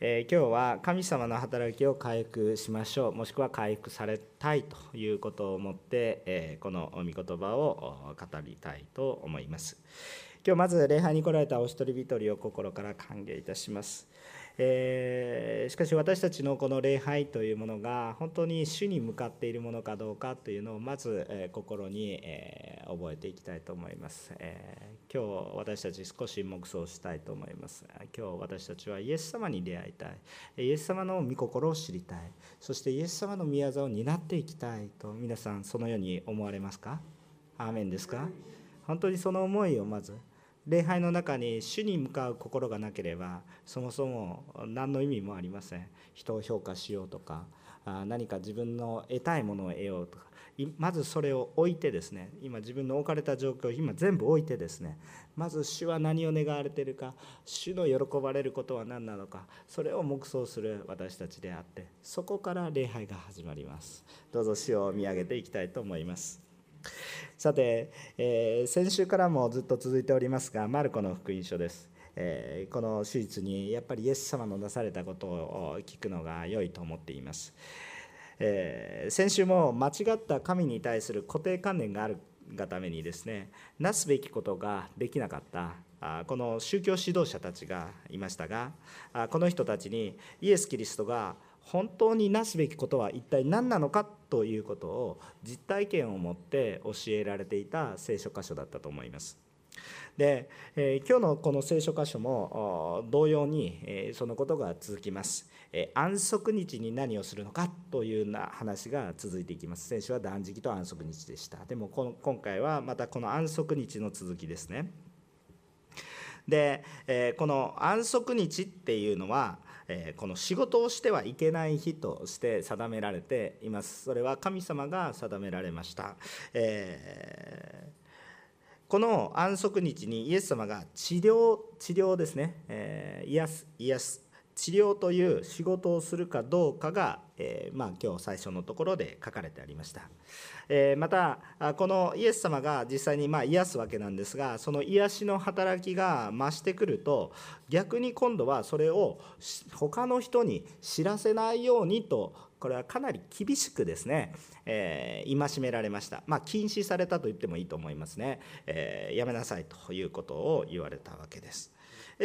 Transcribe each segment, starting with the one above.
えー、今日は神様の働きを回復しましょう。もしくは回復されたいということを思って、えー、この御言葉を語りたいと思います。今日まず礼拝に来られたお一人一人を心から歓迎いたします。えー、しかし私たちのこの礼拝というものが本当に主に向かっているものかどうかというのをまず、え心に、え覚えていきたいと思います、えー、今日私たち少し黙想したいと思います。今日私たちはイエス様に出会いたい。イエス様の御心を知りたい。そしてイエス様の御業を担っていきたいと皆さんそのように思われますか？アーメンですか？本当にその思いをまず礼拝の中に主に向かう心がなければそもそも何の意味もありません。人を評価しようとか何か自分の得たいものを得ようとか。まずそれを置いてですね今自分の置かれた状況を今全部置いてですねまず主は何を願われているか主の喜ばれることは何なのかそれを黙想する私たちであってそこから礼拝が始まります。どうぞ主を見上げていきたいと思います。さて、えー、先週からもずっと続いておりますがマルコの福音書です、えー、この手術にやっぱりイエス様のなされたことを聞くのが良いと思っています、えー、先週も間違った神に対する固定観念があるがためにですねなすべきことができなかった。この宗教指導者たちがいましたがこの人たちにイエス・キリストが本当になすべきことは一体何なのかということを実体験を持って教えられていた聖書箇所だったと思います。で、えー、今日のこの聖書箇所も同様に、えー、そのことが続きます、えー、安息日に何をするのかというような話が続いていきます。先週は断食と安息日でした。でもこの今回はまたこの安息日の続きですね。で、えこの安息日っていうのはえこの仕事をしてはいけない日として定められています。それは神様が定められました、えー、この安息日にイエス様が治療治療ですね、えー、癒す癒す。治療という仕事をするかどうかが、えー、まあ、今日最初のところで書かれてありました。えまたこのイエス様が実際にま癒すわけなんですがその癒しの働きが増してくると逆に今度はそれを他の人に知らせないようにとこれはかなり厳しくですね、えー、戒められました、まあ、禁止されたと言ってもいいと思いますね、えー、やめなさいということを言われたわけです。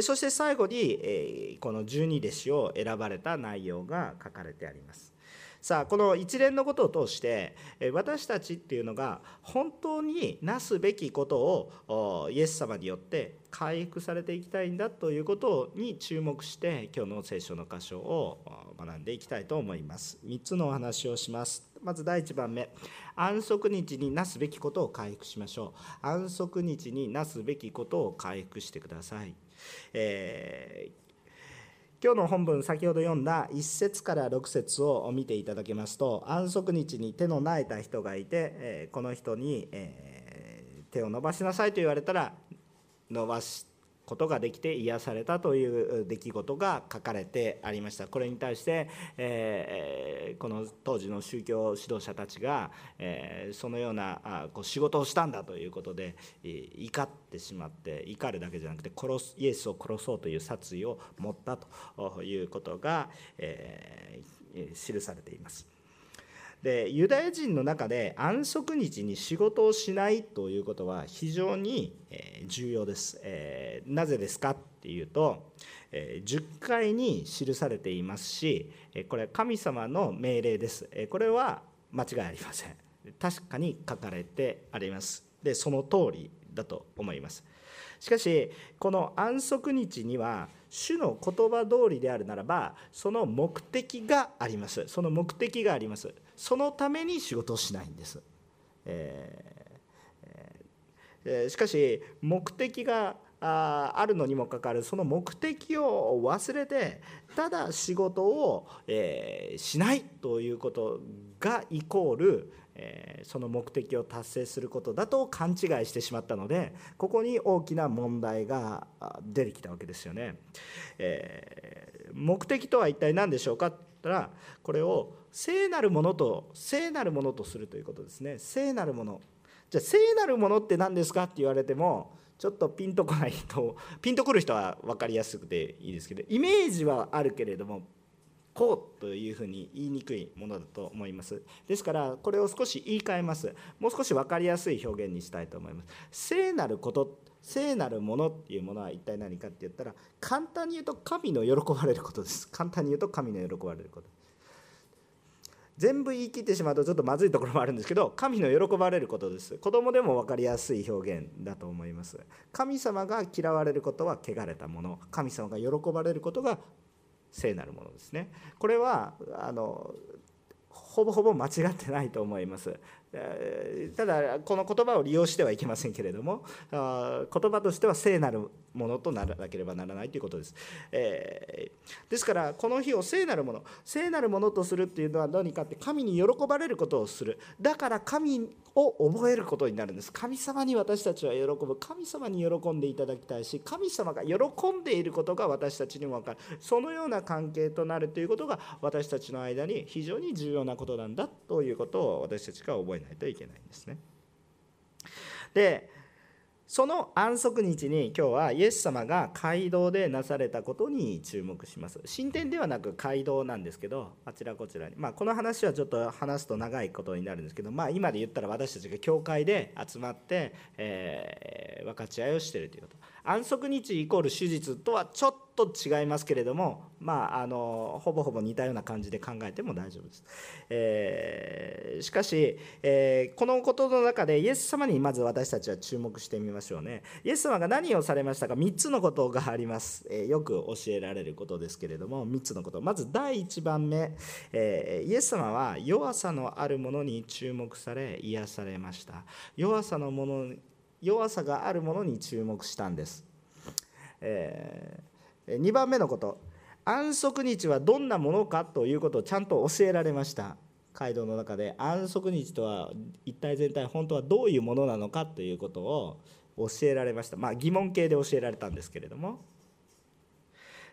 そして最後に、この十二弟子を選ばれた内容が書かれてあります。さあこの一連のことを通して私たちっていうのが本当になすべきことをイエス様によって回復されていきたいんだということに注目して今日の聖書の箇所を学んでいきたいと思います。3つのお話をします。まず第1番目。安息日になすべきことを回復しましょう。安息日になすべきことを回復してください、えー今日の本文先ほど読んだ1節から6節を見ていただけますと安息日に手の苗えた人がいてえこの人にえ手を伸ばしなさいと言われたら伸ばしてことができて癒されたという出来事が書かれてありましたこれに対して、えー、この当時の宗教指導者たちが、えー、そのようなあこう仕事をしたんだということで、怒ってしまって怒るだけじゃなくて殺すイエスを殺そうという殺意を持ったということが、えー、記されています。でユダヤ人の中で安息日に仕事をしないということは非常に重要です。えなぜですかっていうと10回に記されていますしこれ神様の命令です。これは間違いありません。確かに書かれてあります。でその通りだと思います。しかしこの安息日には主の言葉通りであるならばその目的がありますその目的がありますそのために仕事をしないんです、えー、しかし目的があるのにもかかわらずその目的を忘れてただ仕事を、えしないということがイコールえその目的を達成することだと勘違いしてしまったのでここに大きな問題が出てきたわけですよね。え目的とは一体何でしょうか？ったらこれを聖なるものと聖なるものとするということですね。聖なるもの。じゃあ聖なるものって何ですかって言われてもちょっとピンとこない人ピンとくる人は分かりやすくていいですけどイメージはあるけれどもこうというふうに言いにくいものだと思います。ですからこれを少し言い換えます。もう少し分かりやすい表現にしたいと思います。聖なること聖なるものっていうものは一体何かって言ったら簡単に言うと神の喜ばれることです。簡単に言うと神の喜ばれること。全部言い切ってしまうとちょっとまずいところもあるんですけど神の喜ばれることです。子供でも分かりやすい表現だと思います。神様が嫌われることは汚れたもの。神様が喜ばれることが聖なるものですね。これはあのほぼほぼ間違ってないと思います。ただこの言葉を利用してはいけませんけれども言葉としては聖なるものとならなければならないということです、えー、ですからこの日を聖なるもの聖なるものとするっていうのは何かって神に喜ばれることをする。だから神を覚えることになるんです。神様に私たちは喜ぶ。神様に喜んでいただきたいし神様が喜んでいることが私たちにも分かる。そのような関係となるということが私たちの間に非常に重要なことなんだということを私たちが覚えないといけないんですね。でその安息日に今日はイエス様が街道でなされたことに注目します。神殿ではなく街道なんですけど、あちらこちらに。まあ、この話はちょっと話すと長いことになるんですけど、まあ、今で言ったら私たちが教会で集まって、えー、分かち合いをしてるということ。安息日イコール手術とはちょっと違いますけれども、まあ、あのほぼほぼ似たような感じで考えても大丈夫です。えー、しかし、えー、このことの中でイエス様にまず私たちは注目してみましょうね。イエス様が何をされましたか？3つのことがあります。えー、よく教えられることですけれども3つのこと。まず第1番目、えイエス様は弱さのあるものに注目され癒されました。弱さのもの弱さがあるものに注目したんです、えー、2番目のこと。安息日はどんなものかということをちゃんと教えられました。街道の中で。安息日とは一体全体本当はどういうものなのかということを教えられました。まあ疑問形で教えられたんですけれども。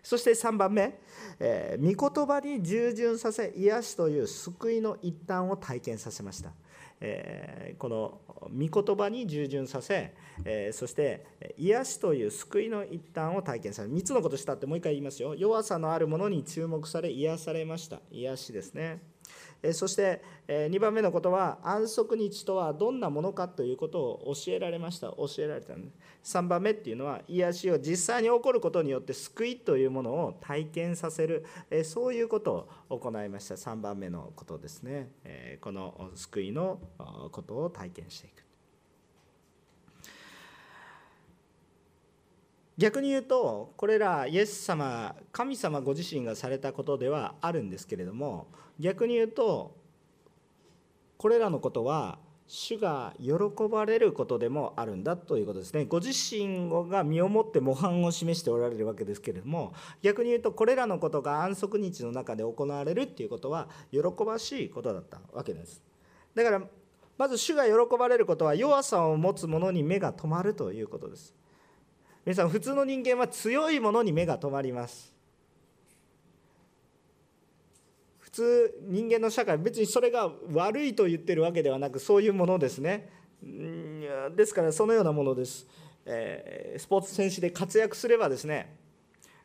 そして3番目、えー、御言葉に従順させ癒しという救いの一端を体験させました。えこの御言葉に従順させ、えそして癒しという救いの一端を体験される。3つのことしたってもう一回言いますよ。弱さのあるものに注目され癒されました。癒しですね。そして2番目のことは安息日とはどんなものかということを教えられました。教えられたんです3番目っていうのは癒しを実際に起こることによって救いというものを体験させる。そういうことを行いました。3番目のことですね。この救いのことを体験していく。逆に言うとこれらイエス様神様ご自身がされたことではあるんですけれども逆に言うとこれらのことは主が喜ばれることでもあるんだということですね。ご自身が身をもって模範を示しておられるわけですけれども逆に言うとこれらのことが安息日の中で行われるっていうことは喜ばしいことだったわけです。だからまず主が喜ばれることは弱さを持つ者に目が止まるということです。皆さん普通の人間は強いものに目が止まります。普通人間の社会別にそれが悪いと言ってるわけではなくそういうものですね。ですからそのようなものです、えー、スポーツ選手で活躍すればですね、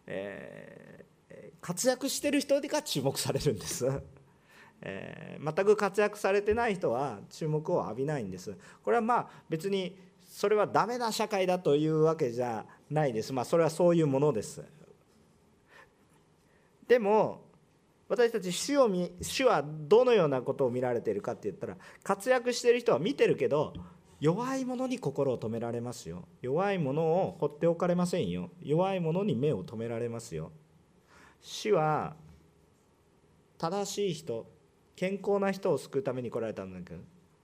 えー、活躍してる人が注目されるんです。えー、全く活躍されてない人は注目を浴びないんです。これはまあ別にそれはダメな社会だというわけじゃないです。まあそれはそういうものです。でも私たち主を見主はどのようなことを見られているかって言ったら活躍してる人は見てるけど弱いものに心を止められますよ。弱いものを放っておかれませんよ。弱いものに目を留められますよ。主は正しい人健康な人を救うために来られたんだけど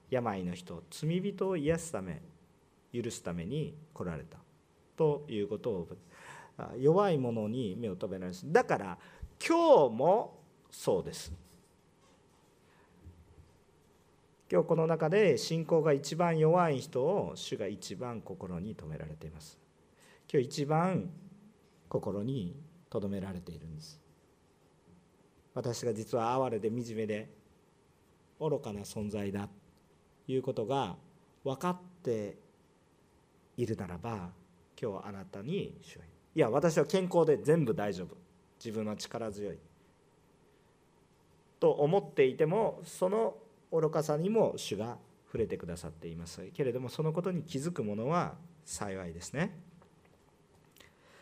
病の人罪人を癒すため許すために来られた。ということを弱い者に目を留められます。だから今日もそうです。今日この中で信仰が一番弱い人を主が一番心に留められています。今日一番心に留められているんです。私が実は哀れで惨めで愚かな存在だということが分かっているならば今日あなたに主はいや私は健康で全部大丈夫。自分は力強い。と思っていてもその愚かさにも主が触れてくださっていますけれどもそのことに気づく者は幸いですね。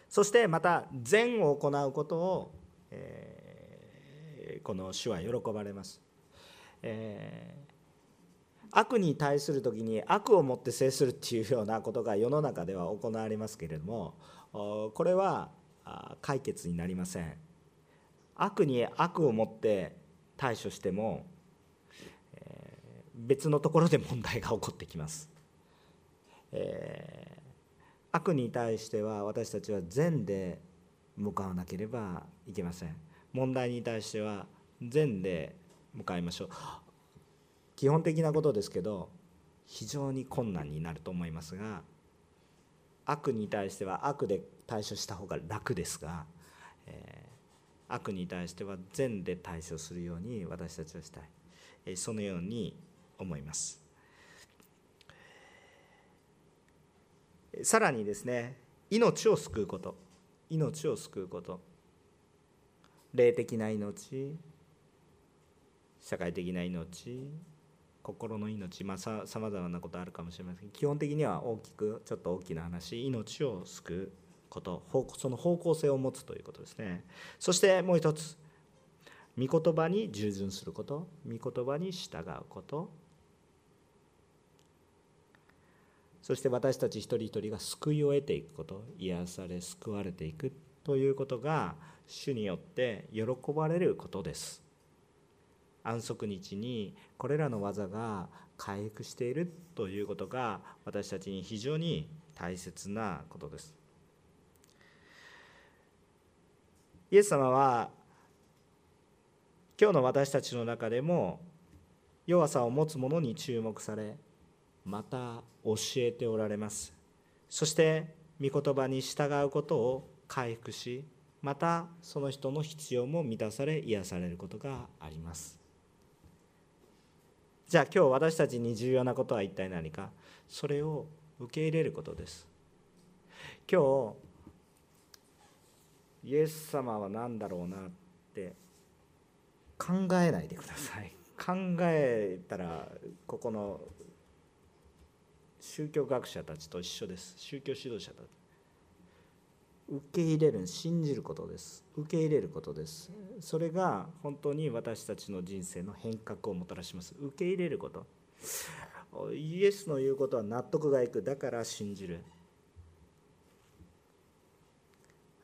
そしてまた善を行うことを、えー、この主は喜ばれます、えー、悪に対する時に悪をもって制するっていうようなことが世の中では行われますけれどもこれは解決になりません。悪に悪をもって対処しても別のところで問題が起こってきます、えー、悪に対しては私たちは善で向かわなければいけません。問題に対しては善で向かいましょう。基本的なことですけど非常に困難になると思いますが悪に対しては悪で対処した方が楽ですが、えー、悪に対しては善で対処するように私たちはしたい、そのように思います。さらにですね命を救うこと。命を救うこと。霊的な命。社会的な命。心の命。まあさまざまなことあるかもしれません基本的には大きくちょっと大きな話。命を救う。ことその方向性を持つということですね。そしてもう一つ。御言葉に従順すること。御言葉に従うこと。そして私たち一人一人が救いを得ていくこと。癒され救われていくということが主によって喜ばれることです。安息日にこれらの技が回復しているということが私たちに非常に大切なことです。イエス様は今日の私たちの中でも弱さを持つ者に注目されまた教えておられます。そして御言葉に従うことを回復しまたその人の必要も満たされ癒されることがあります。じゃあ今日私たちに重要なことは一体何か？それを受け入れることです。今日イエス様は何だろうなって考えないでください。考えたらここの宗教学者たちと一緒です。宗教指導者たち。受け入れる信じることです。受け入れることです。それが本当に私たちの人生の変革をもたらします。受け入れること。イエスの言うことは納得がいく。だから信じる。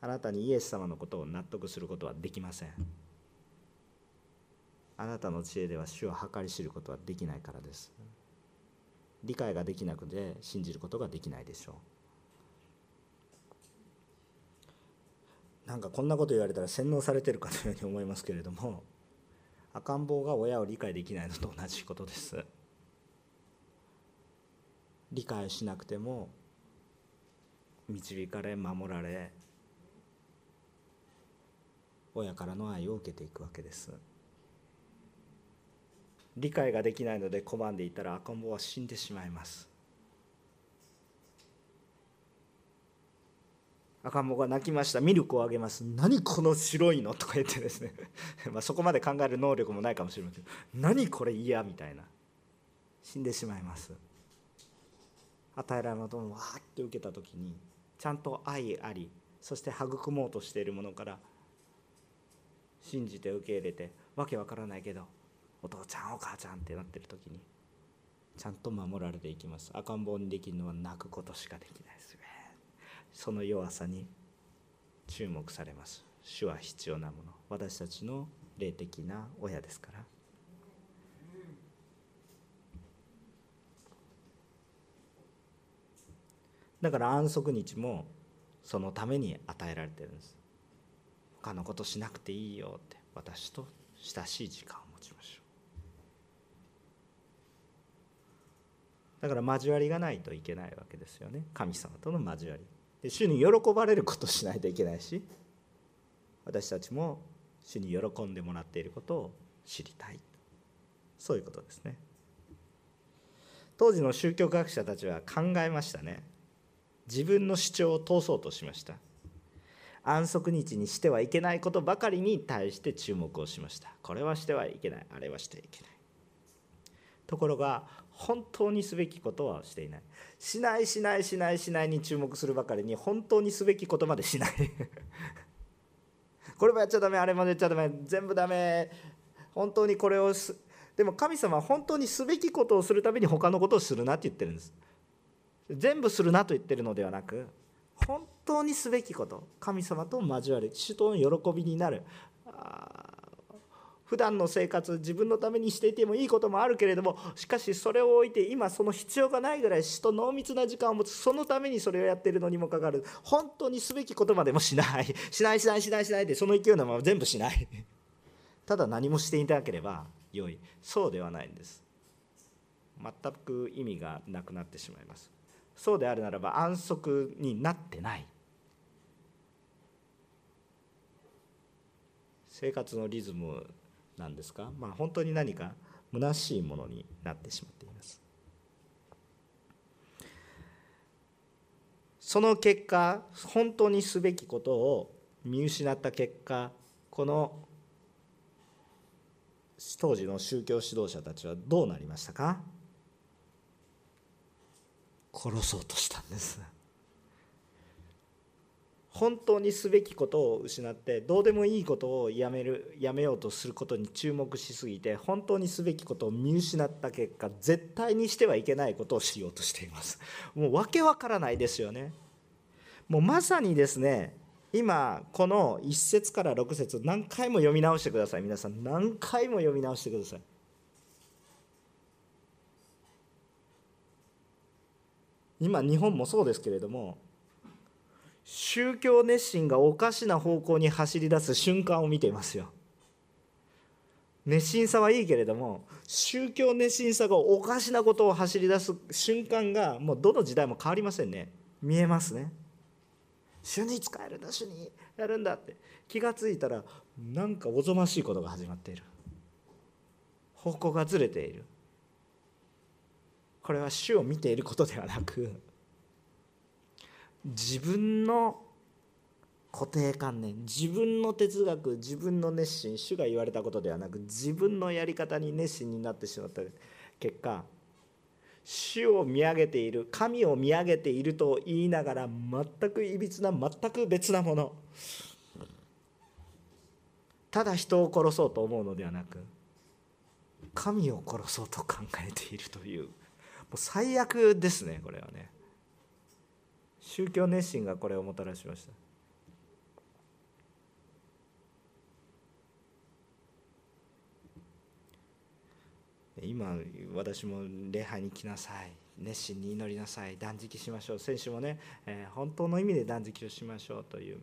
あなたにイエス様のことを納得することはできません。あなたの知恵では主を計り知ることはできないからです。理解ができなくて信じることができないでしょう。なんかこんなこと言われたら洗脳されてるかのように思いますけれども赤ん坊が親を理解できないのと同じことです。理解しなくても導かれ守られ親からの愛を受けていくわけです。理解ができないので拒んでいたら赤ん坊は死んでしまいます。赤ん坊が泣きました。ミルクをあげます。何この白いのとか言ってですね。まそこまで考える能力もないかもしれません。何これ嫌みたいな。死んでしまいます。与えられるものをわーって受けた時にちゃんと愛ありそして育もうとしているものから信じて受け入れてわけわからないけどお父ちゃんお母ちゃんってなってる時にちゃんと守られていきます。赤ん坊にできるのは泣くことしかできないですその弱さに注目されます。主は必要なもの。私たちの霊的な親ですから。だから安息日もそのために与えられてるんです。他のことしなくていいよって私と親しい時間を持ちましょう。だから交わりがないといけないわけですよね。神様との交わり。で主に喜ばれることしないといけないし私たちも主に喜んでもらっていることを知りたいそういうことですね。当時の宗教学者たちは考えましたね。自分の主張を通そうとしました。安息日にしてはいけないことばかりに対して注目をしました。これはしてはいけない。あれはしてはいけない。ところが本当にすべきことはしていない。しないしないしないしないに注目するばかりに本当にすべきことまでしない。これもやっちゃダメ。あれもやっちゃダメ。全部ダメ。本当にこれをすでも神様は本当にすべきことをするために他のことをするなって言ってるんです。全部するなと言ってるのではなく本当にすべきこと神様と交わる主との喜びになる。普段の生活自分のためにしていてもいいこともあるけれどもしかしそれを置いて今その必要がないぐらい死と濃密な時間を持つそのためにそれをやっているのにもかかる本当にすべきことまでもしない。しないしないしないしないってその勢いのまま全部しない。ただ何もしていなければ良い。そうではないんです。全く意味がなくなってしまいます。そうであるならば安息になってない。生活のリズムなんですか、まあ、本当に何か虚しいものになってしまっています。その結果本当にすべきことを見失った結果この当時の宗教指導者たちはどうなりましたか？殺そうとしたんです。本当にすべきことを失ってどうでもいいことをやめるやめようとすることに注目しすぎて本当にすべきことを見失った結果絶対にしてはいけないことをしようとしています。もう訳わからないですよね。もうまさにですね今この1節から6節何回も読み直してください皆さん。何回も読み直してください。今日本もそうですけれども宗教熱心がおかしな方向に走り出す瞬間を見ていますよ。熱心さはいいけれども宗教熱心さがおかしなことを走り出す瞬間がもうどの時代も変わりませんね。見えますね。主に使えるんだ主にやるんだって。気が付いたらなんかおぞましいことが始まっている。方向がずれている。これは主を見ていることではなく自分の固定観念自分の哲学自分の熱心主が言われたことではなく自分のやり方に熱心になってしまった結果主を見上げている神を見上げていると言いながら全くいびつな全く別なもの。ただ人を殺そうと思うのではなく神を殺そうと考えているというう最悪ですねこれはね。宗教熱心がこれをもたらしました。今私も礼拝に来なさい。熱心に祈りなさい。断食しましょう。選手もね、えー、本当の意味で断食をしましょうという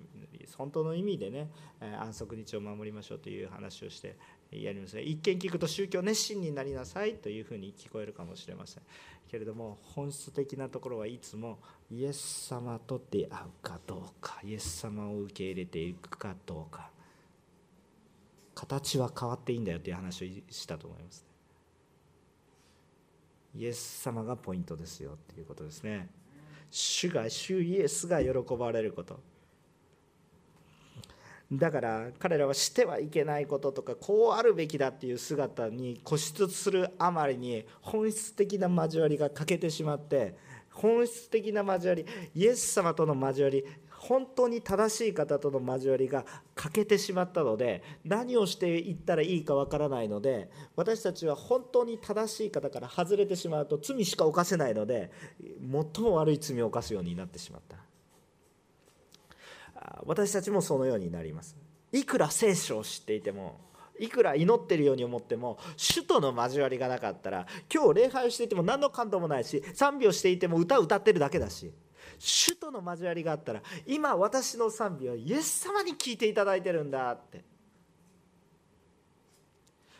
本当の意味でね、えー、安息日を守りましょうという話をしてやりますね。一見聞くと宗教熱心になりなさいというふうに聞こえるかもしれません。けれども本質的なところはいつもイエス様と出会うかどうかイエス様を受け入れていくかどうか。形は変わっていいんだよという話をしたと思います、イエス様がポイントですよっていうことですね。主が主イエスが喜ばれること。だから彼らはしてはいけないこととかこうあるべきだっていう姿に固執するあまりに本質的な交わりが欠けてしまって本質的な交わりイエス様との交わり本当に正しい方との交わりが欠けてしまったので何をしていったらいいかわからないので私たちは本当に正しい方から外れてしまうと罪しか犯せないので最も悪い罪を犯すようになってしまった。私たちもそのようになります。いくら聖書を知っていてもいくら祈ってるように思っても主との交わりがなかったら今日礼拝していても何の感動もないし賛美をしていても歌を歌ってるだけだし主との交わりがあったら今私の賛美はイエス様に聞いていただいてるんだって。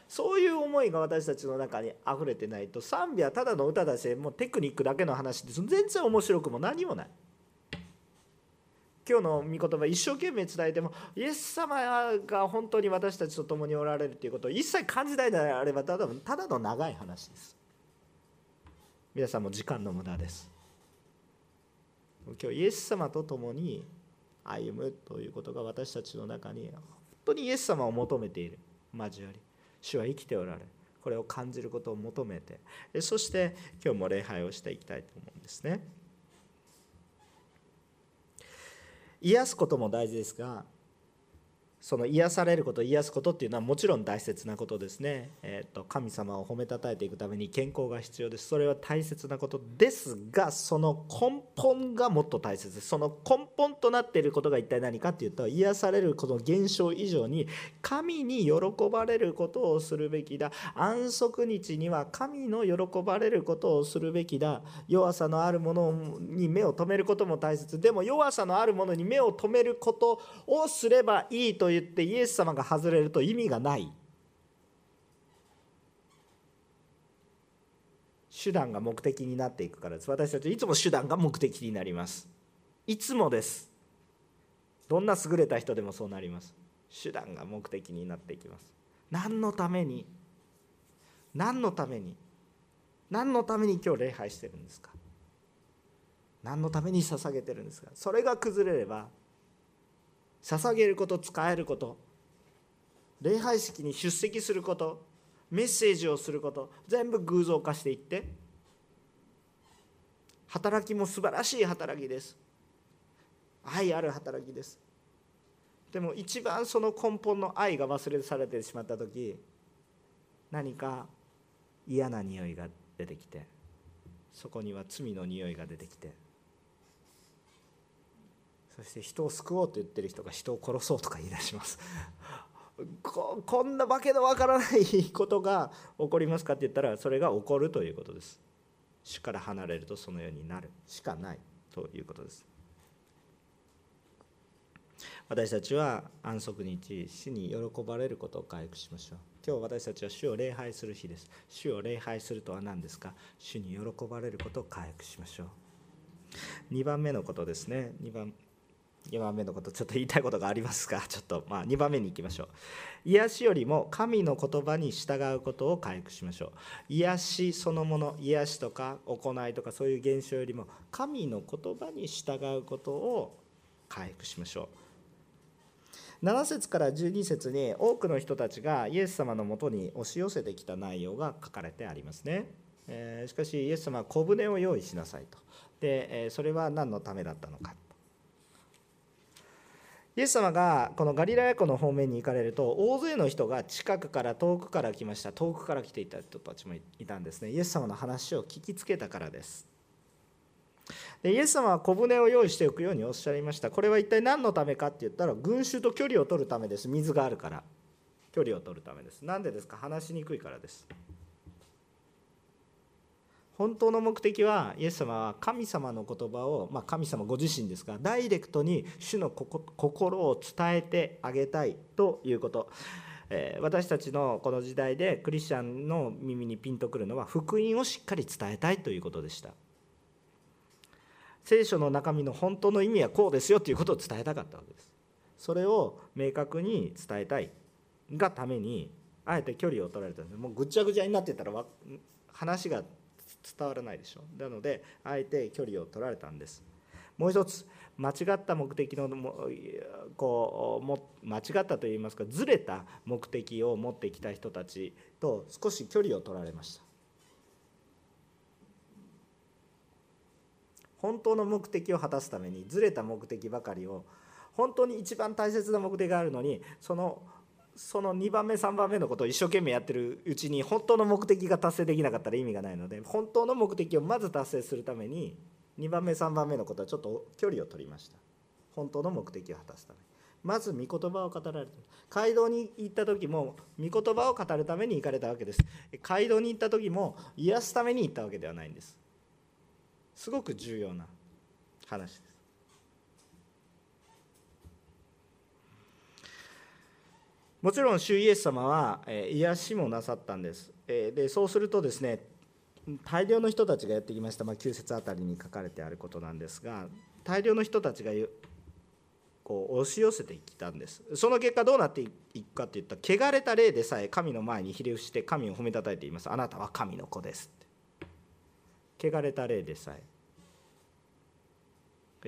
そういう思いが私たちの中に溢れてないと賛美はただの歌だしもうテクニックだけの話で全然面白くも何もない。今日の御言葉一生懸命伝えてもイエス様が本当に私たちと共におられるということを一切感じないのであればただただの長い話です。皆さんも時間の無駄です。今日イエス様と共に歩むということが私たちの中に本当にイエス様を求めている交わり主は生きておられるこれを感じることを求めてそして今日も礼拝をしていきたいと思うんですね。癒すことも大事ですがその癒されること癒すことっていうのはもちろん大切なことですね、えーと、神様を褒めたたえていくために健康が必要です。それは大切なことですがその根本がもっと大切です。その根本となっていることが一体何かっていうと癒されるこの現象以上に神に喜ばれることをするべきだ。安息日には神の喜ばれることをするべきだ。弱さのあるものに目を留めることも大切。でも弱さのあるものに目を留めることをすればいいという言ってイエス様が外れると意味がない。手段が目的になっていくからです。私たちはいつも手段が目的になります。いつもです。どんな優れた人でもそうなります。手段が目的になっていきます。何のために？何のために？何のために今日礼拝してるんですか？何のために捧げてるんですか？それが崩れれば捧げること使えること礼拝式に出席することメッセージをすること全部偶像化していって働きも素晴らしい働きです。愛ある働きです。でも一番その根本の愛が忘れされてしまった時何か嫌な匂いが出てきてそこには罪の匂いが出てきてそして人を救おうと言ってる人が人を殺そうとか言い出します。ここんなわけのわからないことが起こりますかって言ったらそれが起こるということです。主から離れるとそのようになる。しかないということです。私たちは安息日死に喜ばれることを回復しましょう。今日私たちは主を礼拝する日です。主を礼拝するとは何ですか？主に喜ばれることを回復しましょう。2番目のことですね。2番2番目のことちょっと言いたいことがありますが ちょっとまあ2番目に行きましょう。癒しよりも神の言葉に従うことを回復しましょう。癒しそのもの癒しとか行いとかそういう現象よりも神の言葉に従うことを回復しましょう。7節から12節に多くの人たちがイエス様のもとに押し寄せてきた内容が書かれてありますね、えー、しかしイエス様は小舟を用意しなさいと。でそれは何のためだったのか。イエス様がこのガリラヤ湖の方面に行かれると大勢の人が近くから遠くから来ました。遠くから来ていた人たちもいたんですね。イエス様の話を聞きつけたからです。でイエス様は小舟を用意しておくようにおっしゃいました。これは一体何のためかって言ったら群衆と距離を取るためです。水があるから。距離を取るためです。なんでですか？話しにくいからです。本当の目的はイエス様は神様の言葉を、まあ、神様ご自身ですがダイレクトに主の心を伝えてあげたいということ、え私たちのこの時代でクリスチャンの耳にピンとくるのは福音をしっかり伝えたいということでした。聖書の中身の本当の意味はこうですよということを伝えたかったわけです。それを明確に伝えたいがためにあえて距離を取られたんです。もうぐちゃぐちゃになってたら話が伝わらないでしょ。なのであえて距離を取られたんです。もう一つ間違った目的のこうも間違ったといいますかずれた目的を持ってきた人たちと少し距離を取られました。本当の目的を果たすためにずれた目的ばかりを本当に一番大切な目的があるのにそのその2番目3番目のことを一生懸命やってるうちに本当の目的が達成できなかったら意味がないので本当の目的をまず達成するために2番目3番目のことはちょっと距離を取りました。本当の目的を果たすため。にまず御言葉を語られて街道に行った時も御言葉を語るために行かれたわけです。街道に行った時も癒すために行ったわけではないんです。すごく重要な話です。もちろん主イエス様は、え癒しもなさったんです、えでそうするとですね大量の人たちがやってきました、まあ、9節あたりに書かれてあることなんですが大量の人たちがこう押し寄せてきたんです。その結果どうなっていくかといったら汚れた霊でさえ神の前にひれ伏して神を褒めたたえています。あなたは神の子ですって。汚れた霊でさえ。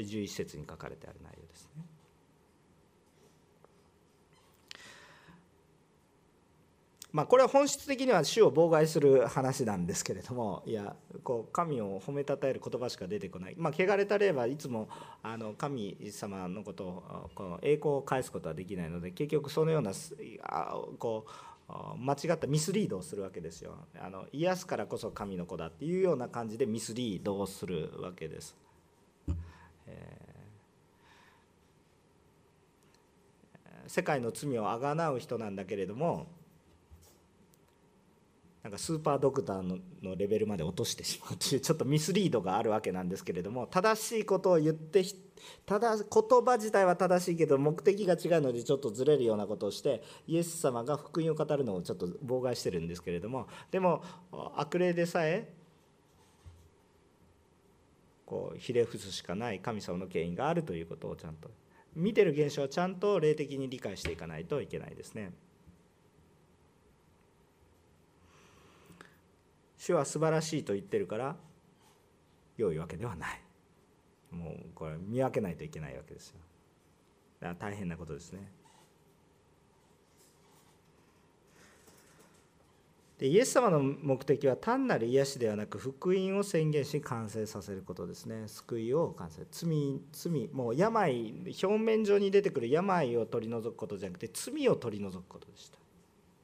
11節に書かれてある内容ですね。まあ、これは本質的には主を妨害する話なんですけれどもいやこう神を褒めたたえる言葉しか出てこない、まあ、汚れた例はいつもあの神様のことをこの栄光を返すことはできないので結局そのようなこう間違ったミスリードをするわけですよあの癒すからこそ神の子だっていうような感じでミスリードをするわけです。えー、世界の罪をあがなう人なんだけれどもなんかスーパードクターののレベルまで落としてしまうというちょっとミスリードがあるわけなんですけれども正しいことを言ってただ言葉自体は正しいけど目的が違うのでちょっとずれるようなことをしてイエス様が福音を語るのをちょっと妨害してるんですけれどもでも悪霊でさえこうひれ伏すしかない神様の権威があるということをちゃんと見てる現象はちゃんと霊的に理解していかないといけないですね。主は素晴らしいと言ってるから良いわけではない。もうこれ見分けないといけないわけですよ。だから大変なことですね。でイエス様の目的は単なる癒しではなく福音を宣言し完成させることですね。救いを完成。罪罪もう病表面上に出てくる病を取り除くことじゃなくて罪を取り除くことでした。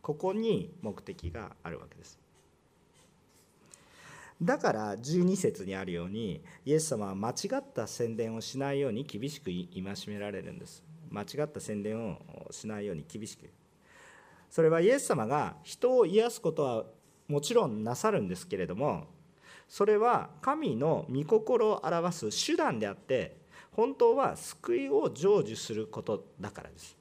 ここに目的があるわけです。だから12節にあるようにイエス様は間違った宣伝をしないように厳しく戒められるんです。間違った宣伝をしないように厳しく。それはイエス様が人を癒すことはもちろんなさるんですけれどもそれは神の御心を表す手段であって本当は救いを成就することだからです。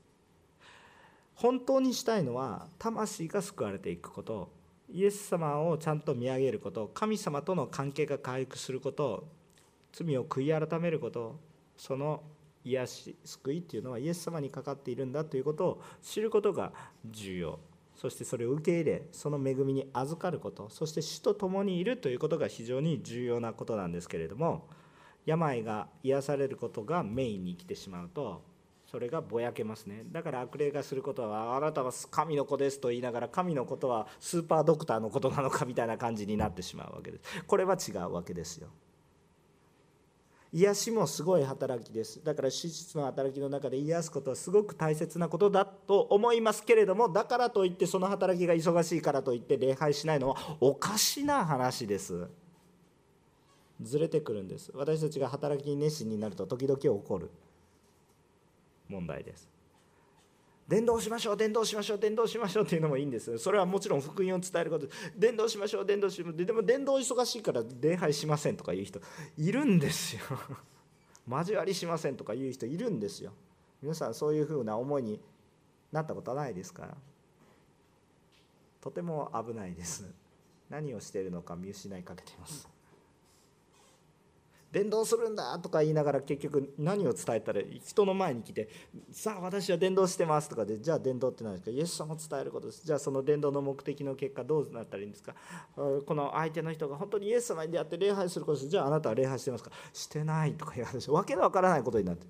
本当にしたいのは魂が救われていくこと。イエス様をちゃんと見上げること神様との関係が回復すること罪を悔い改めることその癒し救いっていうのはイエス様にかかっているんだということを知ることが重要。そしてそれを受け入れその恵みに預かることそして主と共にいるということが非常に重要なことなんですけれども病が癒されることがメインに来てしまうとそれがぼやけますね。だから悪霊がすることはあなたは神の子ですと言いながら神のことはスーパードクターのことなのかみたいな感じになってしまうわけです。これは違うわけですよ。癒しもすごい働きです。だから手術の働きの中で癒すことはすごく大切なことだと思いますけれどもだからといってその働きが忙しいからといって礼拝しないのはおかしな話です。ずれてくるんです。私たちが働きに熱心になると時々起こる。問題です。伝道しましょう伝道しましょう伝道しましょうっていうのもいいんですそれはもちろん福音を伝えること。伝道しましょう伝道しましょう。でも伝道忙しいから礼拝しませんとか言う人いるんですよ。交わりしませんとか言う人いるんですよ。皆さんそういうふうな思いになったことはないですから。とても危ないです。何をしているのか見失いかけています。伝道するんだとか言いながら結局何を伝えたら人の前に来てさあ私は伝道してますとかでじゃあ伝道って何ですか？イエス様を伝えることです。じゃあその伝道の目的の結果どうなったらいいんですか？この相手の人が本当にイエス様に出会って礼拝することです。じゃああなたは礼拝してますか？してないとか言われてわけのわからないことになって。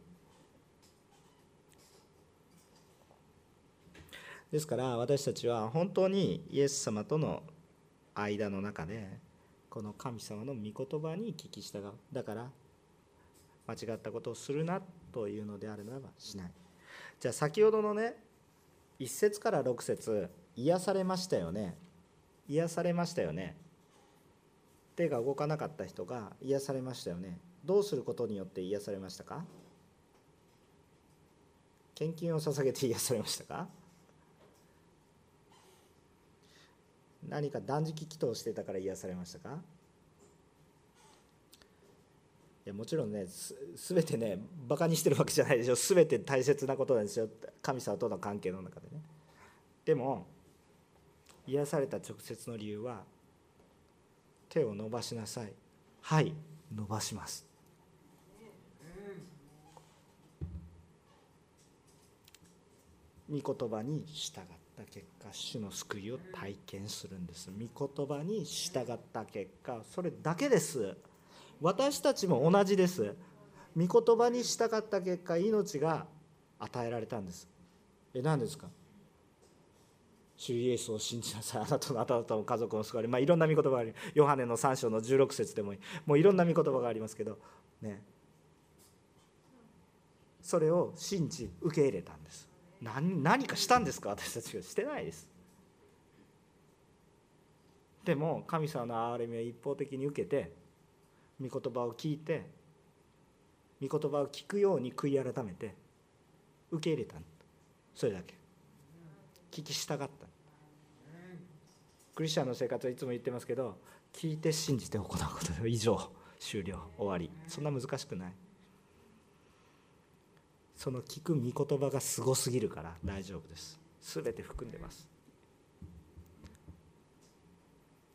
ですから私たちは本当にイエス様との間の中でこの神様の御言葉に聞き従う。だから間違ったことをするなというのであるならばしない。じゃあ先ほどのね1節から6節癒されましたよね。癒されましたよね。手が動かなかった人が癒されましたよね。どうすることによって癒されましたか？献金を捧げて癒されましたか？何か断食祈祷してたから癒されましたか？いやもちろんねす全てねバカにしてるわけじゃないでしょ。全て大切なことなんですよ。神様との関係の中でね。でも癒された直接の理由は手を伸ばしなさい。はい伸ばします。御言葉に従って。った結果主の救いを体験するんです。御言葉に従った結果それだけです。私たちも同じです。御言葉に従った結果命が与えられたんです。え何ですか？主イエスを信じなさい。あなたのあなたの家族の救われ、まあ、いろんな御言葉があるヨハネの3章の16節でもいい。もういろんな御言葉がありますけどね。それを信じ受け入れたんです。何何かしたんですか？私たちがしてないです。でも神様の憐れみを一方的に受けて御言葉を聞いて御言葉を聞くように悔い改めて受け入れたそれだけ。聞き従ったクリスチャンの生活はいつも言ってますけど聞いて信じて行うことで以上終了終わり。そんな難しくない。その聞く御言葉がすごすぎるから大丈夫です。全て含んでます。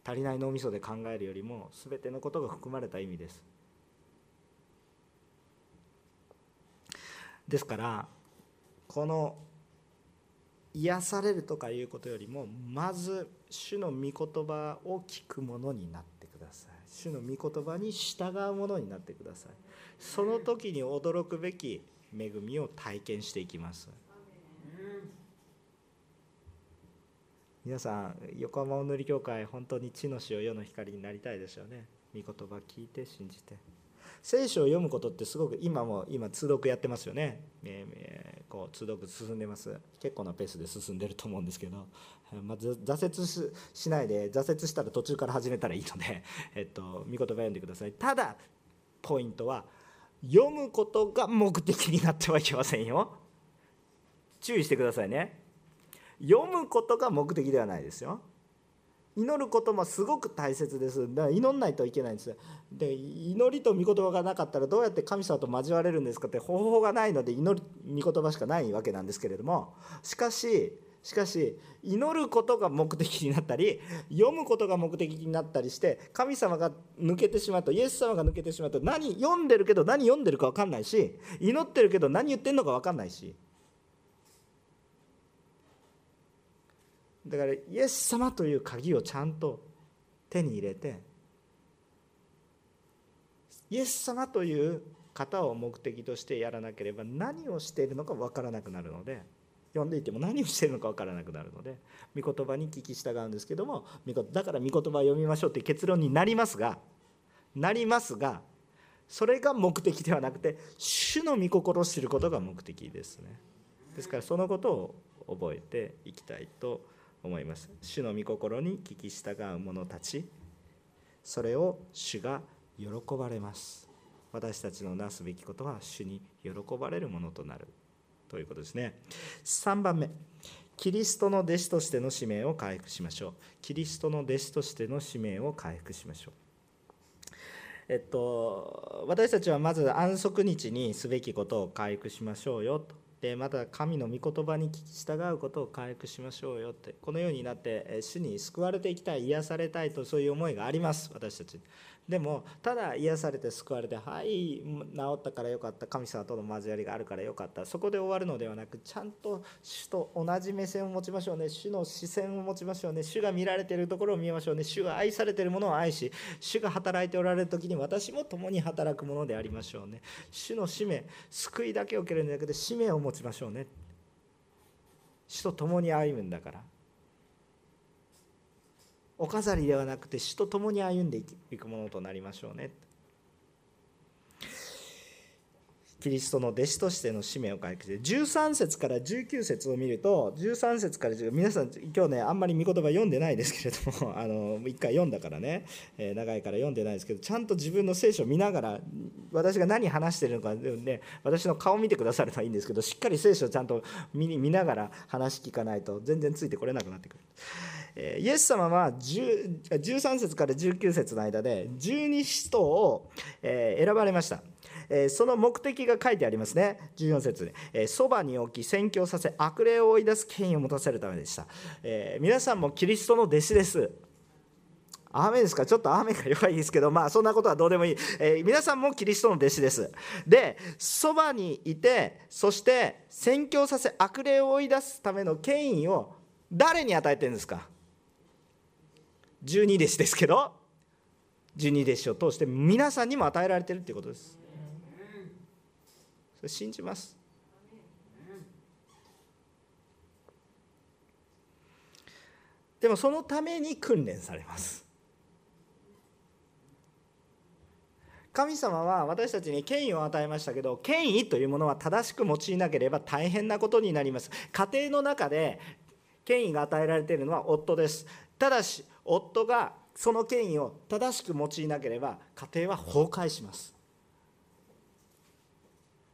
足りない脳みそで考えるよりも全てのことが含まれた意味です。ですからこの癒されるとかいうことよりもまず主の御言葉を聞くものになってください。主の御言葉に従うものになってください。その時に驚くべき恵みを体験していきます。皆さん横浜お塗り教会本当に地の塩世の光になりたいですよね。御言葉聞いて信じて。聖書を読むことってすごく今も今通読やってますよね、えー、こう通読進んでます。結構なペースで進んでると思うんですけど、まず挫折しないで挫折したら途中から始めたらいいので、えっと、御言葉読んでください。ただポイントは読むことが目的になってはいけませんよ。注意してくださいね。読むことが目的ではないですよ。祈ることもすごく大切です。だから祈んないといけないんですで祈りと御言葉がなかったらどうやって神様と交われるんですかって方法がないので祈る御言葉しかないわけなんですけれども。しかししかし祈ることが目的になったり読むことが目的になったりして神様が抜けてしまうとイエス様が抜けてしまうと何読んでるけど何読んでるか分かんないし祈ってるけど何言ってんのか分かんないし。だからイエス様という鍵をちゃんと手に入れてイエス様という方を目的としてやらなければ何をしているのか分からなくなるので読んでいても何をしてるのか分からなくなるので御言葉に聞き従うんですけどもだから御言葉を読みましょうという結論になりますがなりますがそれが目的ではなくて主の御心を知ることが目的ですね。ですからそのことを覚えていきたいと。思います。主の御心に聞き従う者たちそれを主が喜ばれます。私たちのなすべきことは主に喜ばれるものとなる。ということですね。3番目。キリストの弟子としての使命を回復しましょう。キリストの弟子としての使命を回復しましょう。えっと、私たちはまず安息日にすべきことを回復しましょうよ。とでまた神の御言葉に従うことを回復しましょうよってこのようになって主に救われていきたい癒されたいとそういう思いがあります。私たち。でもただ癒されて救われてはい治ったからよかった神様との交わりがあるからよかった。そこで終わるのではなくちゃんと主と同じ目線を持ちましょうね。主の視線を持ちましょうね。主が見られているところを見ましょうね。主が愛されているものを愛し主が働いておられる時に私も共に働くものでありましょうね。主の使命救いだけを受けるんじゃなくて使命を持ちましょうね。主と共に歩むんだから。お飾りではなくて死と共に歩んでいくものとなりましょうねキリストの弟子としての使命を回復して13節から19節を見ると13節から皆さん今日ねあんまり御言葉読んでないですけれども あの1回読んだからね、え、長いから読んでないですけどちゃんと自分の聖書を見ながら私が何話してるのかね私の顔見てくださるのはいいんですけどしっかり聖書をちゃんと見ながら話聞かないと全然ついてこれなくなってくる。イエス様は13節から19節の間で十二使徒を選ばれました。その目的が書いてありますね。14節でそばに置き宣教させ悪霊を追い出す権威を持たせるためでした、皆さんもキリストの弟子です。雨ですか？ちょっと雨が弱いですけどまあそんなことはどうでもいい、えー、皆さんもキリストの弟子です。でそばにいてそして宣教させ悪霊を追い出すための権威を誰に与えてるんですか？十二弟子ですけど十二弟子を通して皆さんにも与えられてるっていうことです。れ信じます。でもそのために訓練されます。神様は私たちに権威を与えましたけど権威というものは正しく用いなければ大変なことになります。家庭の中で権威が与えられているのは夫です。ただし夫がその権威を正しく用いなければ家庭は崩壊します。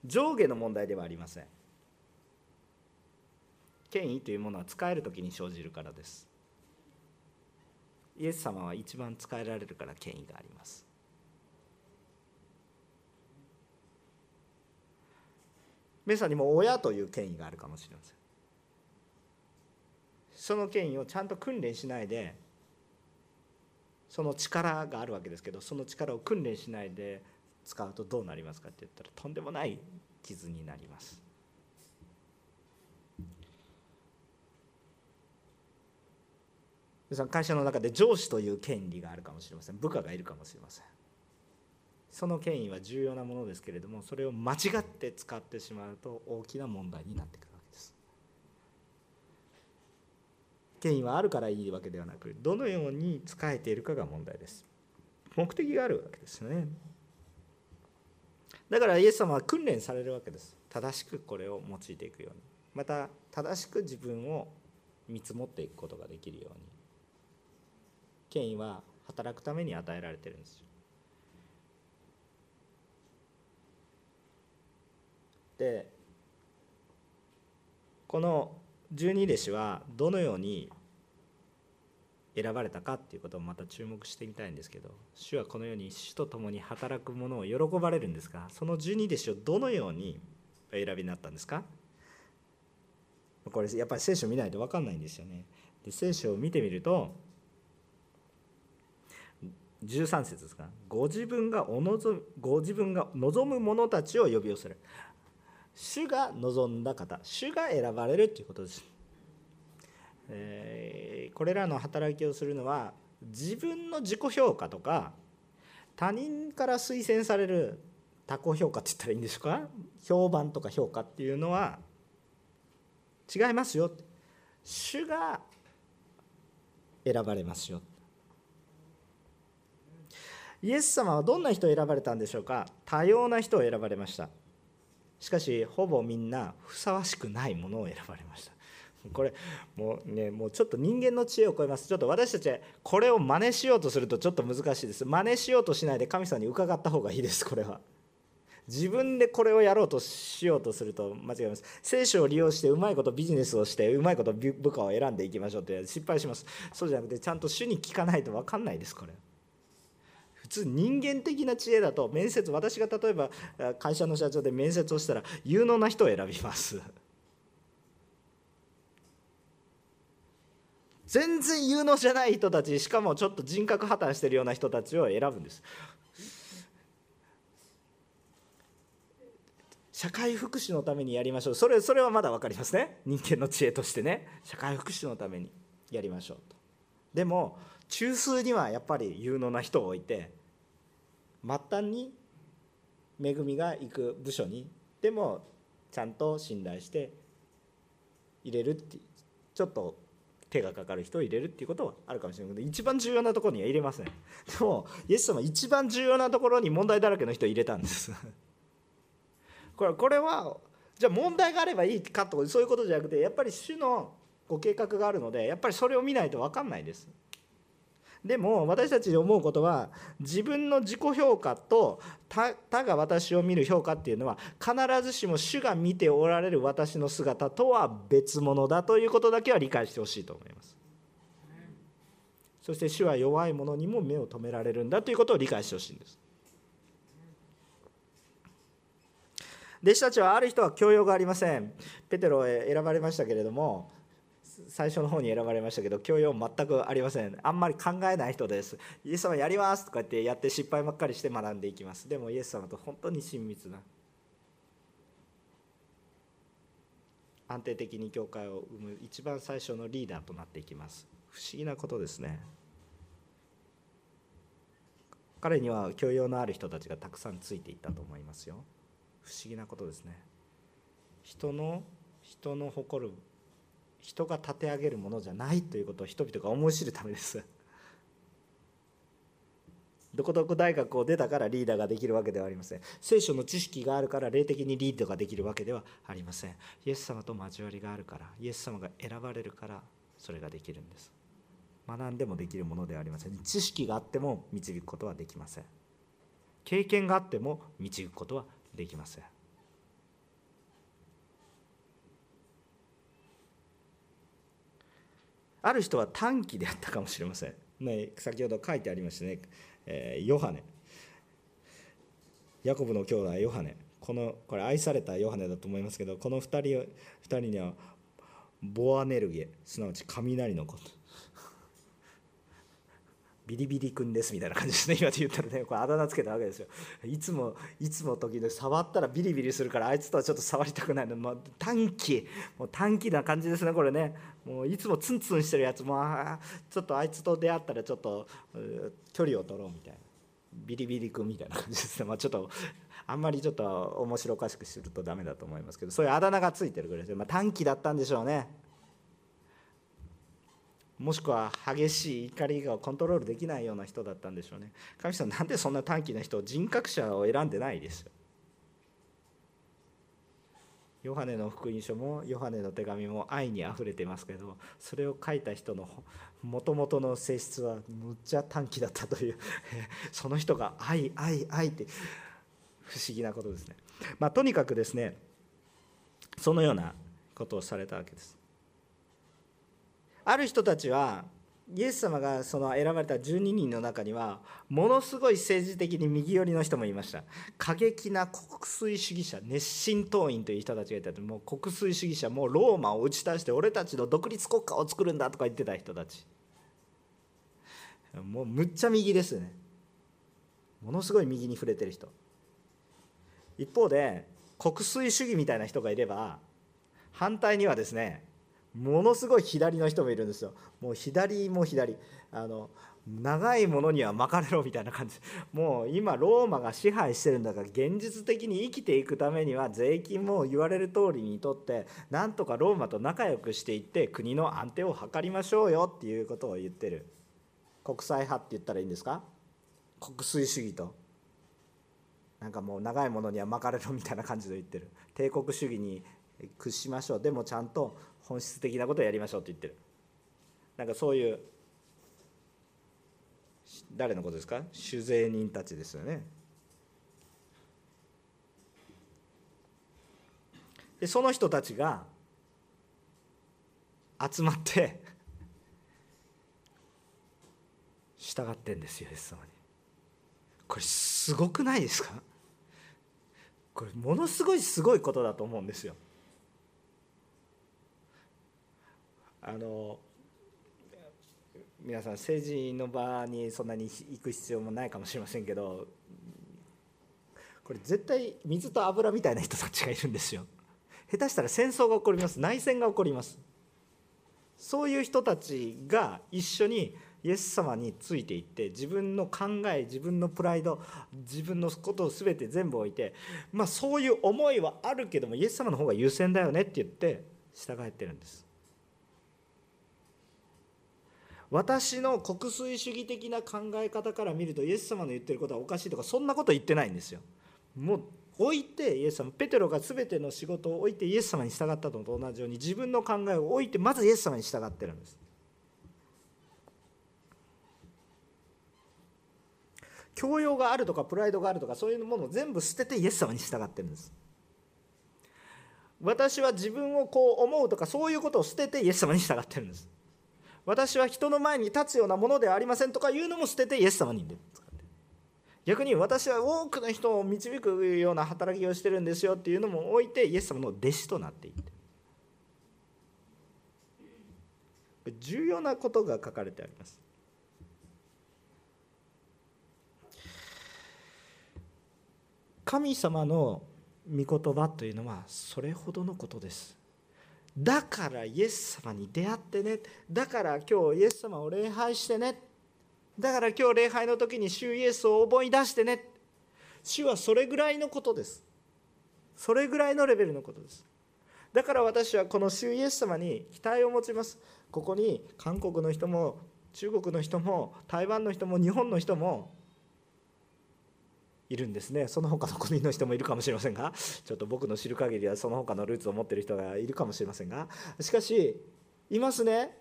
上下の問題ではありません。権威というものは使える時に生じるからです。イエス様は一番使えられるから権威があります。皆さんにも親という権威があるかもしれません。その権威をちゃんと訓練しないでその力があるわけですけどその力を訓練しないで使うとどうなりますかって言ったらとんでもない傷になります。会社の中で上司という権利があるかもしれません。部下がいるかもしれません。その権威は重要なものですけれどもそれを間違って使ってしまうと大きな問題になってくるわけです権威はあるからいいわけではなくどのように使えているかが問題です。目的があるわけですね。だからイエス様は訓練されるわけです。正しくこれを用いていくように。また正しく自分を見積もっていくことができるように。権威は働くために与えられてるんですよ。でこの十二弟子はどのように選ばれたかっていうことをまた注目してみたいんですけど主はこのように主と共に働く者を喜ばれるんですがその十二弟子をどのように選びになったんですか？これやっぱり聖書を見ないと分かんないんですよね。で聖書を見てみると13節ですか？ご自分がおのぞご自分が望む者たちを呼び寄せる。主が望んだ方主が選ばれるということです。えー、これらの働きをするのは自分の自己評価とか他人から推薦される他己評価って言ったらいいんでしょうか評判とか評価っていうのは違いますよ。主が選ばれますよ。イエス様はどんな人を選ばれたんでしょうか。多様な人を選ばれました。しかしほぼみんなふさわしくないものを選ばれました。これもうねもうちょっと人間の知恵を超えます。ちょっと私たちこれを真似しようとするとちょっと難しいです。真似しようとしないで神様に伺った方がいいですこれは。自分でこれをやろうとしようとすると間違います。聖書を利用してうまいことビジネスをしてうまいこと部下を選んでいきましょうって失敗します。そうじゃなくてちゃんと主に聞かないと分かんないですこれ。通人間的な知恵だと面接私が例えば会社の社長で面接をしたら有能な人を選びます。全然有能じゃない人たちしかもちょっと人格破綻してるような人たちを選ぶんです。社会福祉のためにやりましょう。それそれはまだ分かりますね。人間の知恵としてね。社会福祉のためにやりましょうと。でも中枢にはやっぱり有能な人を置いて末端に恵みが行く部署にでもちゃんと信頼して入れるってちょっと手がかかる人を入れるっていうことはあるかもしれないけど一番重要なところには入れませんでもイエス様一番重要なところに問題だらけの人を入れたんですこれこれはじゃあ問題があればいいかとそういうことじゃなくてやっぱり主のご計画があるのでやっぱりそれを見ないと分かんないですでも私たちに思うことは自分の自己評価と他が私を見る評価っていうのは必ずしも主が見ておられる私の姿とは別物だということだけは理解してほしいと思います。そして主は弱い者にも目を留められるんだということを理解してほしいんです。弟子たちはある人は教養がありません。ペテロへ選ばれましたけれども最初の方に選ばれましたけど教養全くありません。あんまり考えない人です。イエス様やりますとか言ってやって失敗ばっかりして学んでいきます。でもイエス様と本当に親密な安定的に教会を生む一番最初のリーダーとなっていきます。不思議なことですね。彼には教養のある人たちがたくさんついていったと思いますよ。不思議なことですね。人の人の誇る人が立て上げるものじゃないということを人々が思い知るためです。どこどこ大学を出たからリーダーができるわけではありません。聖書の知識があるから霊的にリードができるわけではありません。イエス様と交わりがあるからイエス様が選ばれるからそれができるんです。学んでもできるものではありません。知識があっても導くことはできません。経験があっても導くことはできません。ある人は短期であったかもしれません、ね、先ほど書いてありましたね、えー、ヨハネ。ヤコブの兄弟ヨハネ。このこれ愛されたヨハネだと思いますけどこの2人 ,2 人にはボアネルゲすなわち雷のこと。ビリビリ君ですみたいな感じですね。今で言ったらねこれあだ名つけたわけですよ。いつもいつも時で触ったらビリビリするからあいつとはちょっと触りたくないの、まあ、短期もう短期な感じですねこれね。もういつもツンツンしてるやつ。もちょっとあいつと出会ったらちょっと距離を取ろうみたいな。ビリビリ君みたいな感じですね、まあ、ちょっとあんまりちょっと面白おかしくするとダメだと思いますけどそういうあだ名がついてるぐらいでまあ、短期だったんでしょうね。もしくは激しい怒りがコントロールできないような人だったんでしょうね。神様なんでそんな短気な人を人格者を選んでないですよ。ヨハネの福音書もヨハネの手紙も愛にあふれてますけどそれを書いた人のもともとの性質はむっちゃ短気だったという。その人が愛愛愛って不思議なことですね。まあとにかくですねそのようなことをされたわけです。ある人たちはイエス様がその選ばれた12人の中にはものすごい政治的に右寄りの人もいました。過激な国粋主義者熱心党員という人たちがいたもう国粋主義者もうローマを打ち出して俺たちの独立国家を作るんだとか言ってた人たち。もうむっちゃ右ですね。ものすごい右に触れてる人。一方で国粋主義みたいな人がいれば反対にはですねものすごい左の人もいるんですよ。もう左も左。あの長いものには巻かれろみたいな感じ。もう今ローマが支配してるんだから現実的に生きていくためには税金も言われる通りにとってなんとかローマと仲良くしていって国の安定を図りましょうよっていうことを言ってる。国際派って言ったらいいんですか？国粋主義と。なんかもう長いものには巻かれろみたいな感じで言ってる。帝国主義に屈しましょう。でもちゃんと本質的なことをやりましょうって言ってる。なんかそういう誰のことですか？酒税人たちですよね。でその人たちが集まって従ってんですよイエス様に。これすごくないですか？これものすごいすごいことだと思うんですよ。あの皆さん政治の場にそんなに行く必要もないかもしれませんけどこれ絶対水と油みたいな人たちがいるんですよ。下手したら戦争が起こります。内戦が起こります。そういう人たちが一緒にイエス様についていって自分の考え自分のプライド自分のことを全て全部置いてまあそういう思いはあるけどもイエス様の方が優先だよねって言って従ってるんです。私の国粋主義的な考え方から見るとイエス様の言ってることはおかしいとかそんなこと言ってないんですよ。もう置いてイエス様ペテロが全ての仕事を置いてイエス様に従ったのと同じように自分の考えを置いてまずイエス様に従ってるんです。教養があるとかプライドがあるとかそういうものを全部捨ててイエス様に従ってるんです。私は自分をこう思うとかそういうことを捨ててイエス様に従ってるんです。私は人の前に立つようなものではありませんとかいうのも捨ててイエス様に使って逆に私は多くの人を導くような働きをしてるんですよっていうのも置いてイエス様の弟子となっていって。重要なことが書かれてあります。神様の御言葉というのはそれほどのことです。だからイエス様に出会ってね。だから今日イエス様を礼拝してね。だから今日礼拝の時に主イエスを思い出してね。主はそれぐらいのことです。それぐらいのレベルのことです。だから私はこの主イエス様に期待を持ちます。ここに韓国の人も中国の人も台湾の人も日本の人もいるんですね。その他の国の人もいるかもしれませんがちょっと僕の知る限りはその他のルーツを持ってる人がいるかもしれませんが。しかしいますね。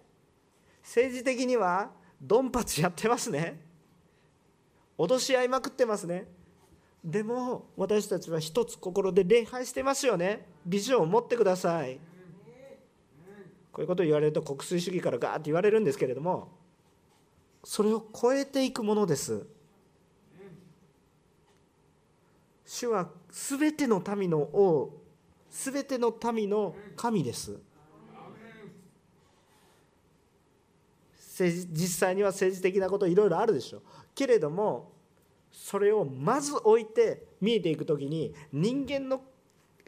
政治的にはドンパチやってますね。脅し合いまくってますね。でも私たちは一つ心で礼拝してますよね。ビジョンを持ってください。こういうことを言われると国粋主義からガーッて言われるんですけれどもそれを超えていくものです。主は全ての民の王全ての民の神です。実際には政治的なこといろいろあるでしょ。うけれどもそれをまず置いて見えていく時に人間の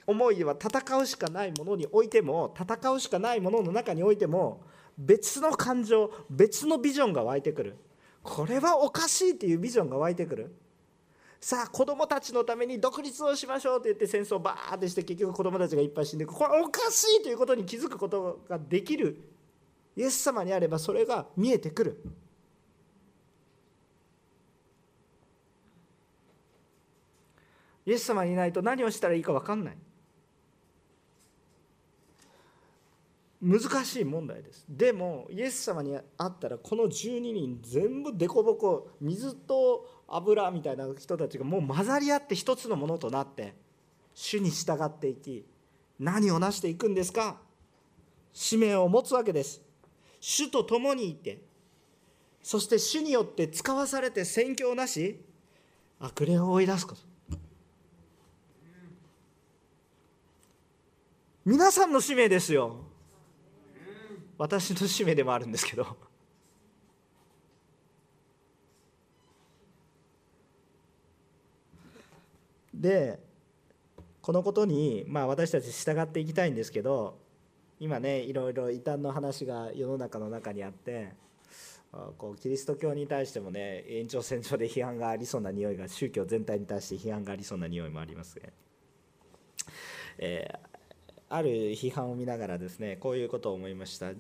思いは戦うしかないものにおいても戦うしかないものの中においても別の感情別のビジョンが湧いてくる。これはおかしいっていうビジョンが湧いてくる。さあ子供たちのために独立をしましょうって言って戦争をバーってして結局子供たちがいっぱい死んでいくこれおかしいということに気づくことができる。イエス様にあればそれが見えてくる。イエス様にいないと何をしたらいいか分かんない。難しい問題です。でもイエス様に会ったらこの12人全部凸凹水と油みたいな人たちがもう混ざり合って一つのものとなって主に従っていき何を成していくんですか？使命を持つわけです。主と共にいてそして主によって使わされて宣教なし悪霊を追い出すこと。皆さんの使命ですよ。私の使命でもあるんですけど。でこのことに、まあ、私たち従っていきたいんですけど今ねいろいろ異端の話が世の中の中にあってこうキリスト教に対してもね延長線上で批判がありそうな匂いが宗教全体に対して批判がありそうな匂いもありますね。えーある批判を見ながらですねこういうことを思いました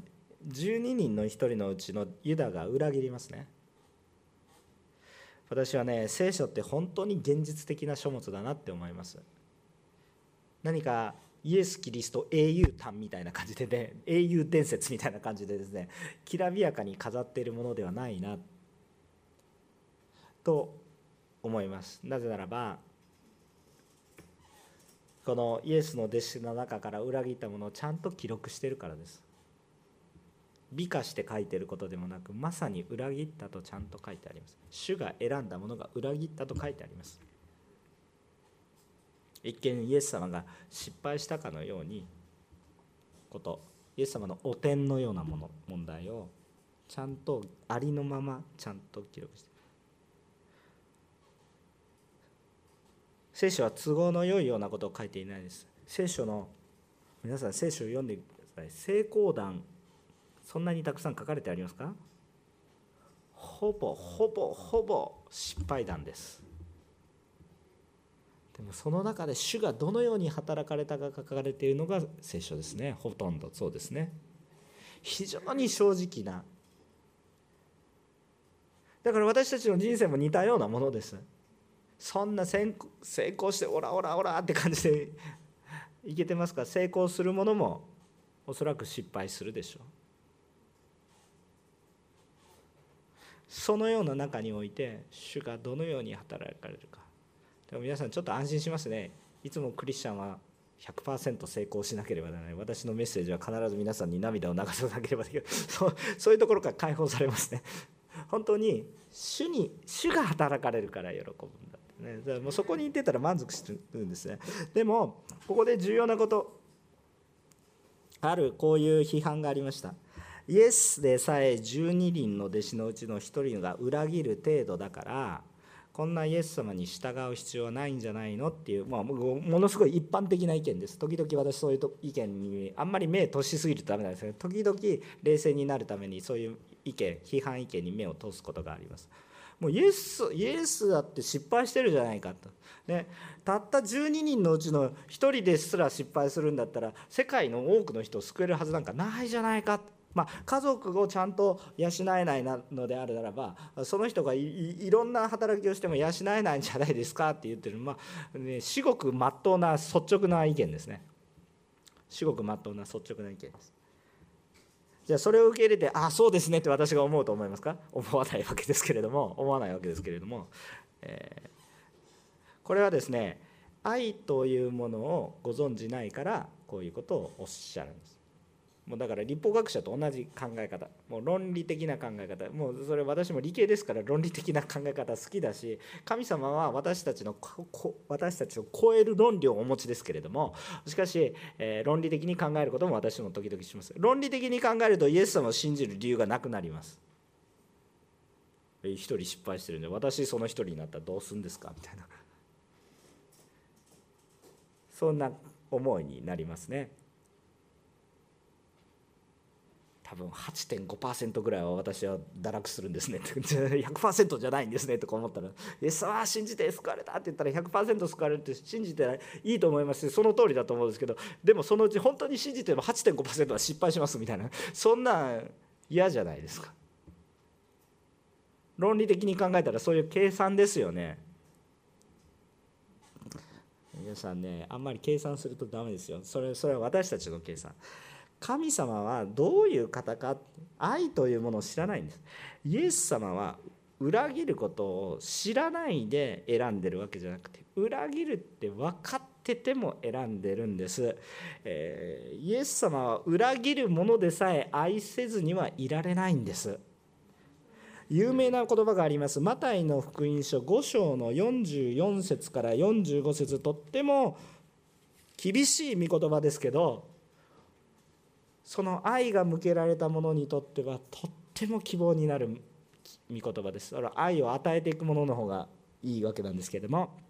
12人の1人のうちのユダが裏切りますね私はね聖書って本当に現実的な書物だなって思います。何かイエス・キリスト英雄譚みたいな感じでね 英雄伝説みたいな感じでですねきらびやかに飾っているものではないなと思います。なぜならばこのイエスの弟子の中から裏切ったものをちゃんと記録してるからです。美化して書いてることでもなくまさに裏切ったとちゃんと書いてあります主が選んだものが裏切ったと書いてあります一見イエス様が失敗したかのようにことイエス様の汚点のようなもの問題をちゃんとありのままちゃんと記録して聖書は都合の良いようなことを書いていないです。聖書の皆さん聖書を読んでください。成功談そんなにたくさん書かれてありますか？ほぼほぼほぼ失敗談です。でもその中で主がどのように働かれたか書かれているのが聖書ですね。ほとんどそうですね。非常に正直なだから私たちの人生も似たようなものです。そんな成功してオラオラオラって感じでいけてますか？成功するものもおそらく失敗するでしょうそのような中において主がどのように働かれるか。でも皆さんちょっと安心しますね。いつもクリスチャンは100%成功しなければならない。私のメッセージは必ず皆さんに涙を流さなければできるそうそういうところから解放されますね。本当に主に主が働かれるから喜ぶんだってね、だからもうそこにいてたら満足してるんですね。でもここで重要なこと。あるこういう批判がありました。イエスでさえ12人の弟子のうちの1人が裏切る程度だからこんなイエス様に従う必要はないんじゃないのっていう、まあ、ものすごい一般的な意見です。時々私そういう意見にあんまり目を通しすぎるとダメなんですけど時々冷静になるためにそういう意見批判意見に目を通すことがあります。もうイエスイエスだって失敗してるじゃないかと、ね、たった12人のうちの1人ですら失敗するんだったら世界の多くの人を救えるはずなんかないじゃないかと。まあ、家族をちゃんと養えないのであるならばその人がいろんな働きをしても養えないんじゃないですかって言ってる、まあね、至極まっとうな率直な意見ですね。至極まっとうな率直な意見です。じゃあそれを受け入れてああそうですねって私が思うと思いますか？思わないわけですけれども思わないわけですけれども、えー、これはですね愛というものをご存じないからこういうことをおっしゃるんです。もうだから立法学者と同じ考え方。もう論理的な考え方。もうそれ私も理系ですから論理的な考え方好きだし神様は私たちの私たちを超える論理をお持ちですけれどもしかし、えー、論理的に考えることも私も時々します。論理的に考えるとイエス様を信じる理由がなくなります。一人失敗してるんで私その一人になったらどうするんですか？みたいな。そんな思いになりますね。多分8.5%ぐらいは私は堕落するんですね100% じゃないんですねとか思ったら「イエスは信じて救われた」って言ったら100%救われるって信じていいと思いますしその通りだと思うんですけどでもそのうち本当に信じても8.5%は失敗しますみたいな。そんな嫌じゃないですか。論理的に考えたらそういう計算ですよね。皆さんねあんまり計算するとダメですよ。それそれは私たちの計算。神様はどういう方か愛というものを知らないんです。イエス様は裏切ることを知らないで選んでるわけじゃなくて裏切るって分かってても選んでるんです、えー、イエス様は裏切るものでさえ愛せずにはいられないんです。有名な言葉があります。マタイの福音書5章の44節から45節とっても厳しい御言葉ですけどその愛が向けられた者にとってはとっても希望になる御言葉です。だから愛を与えていくものの方がいいわけなんですけれども。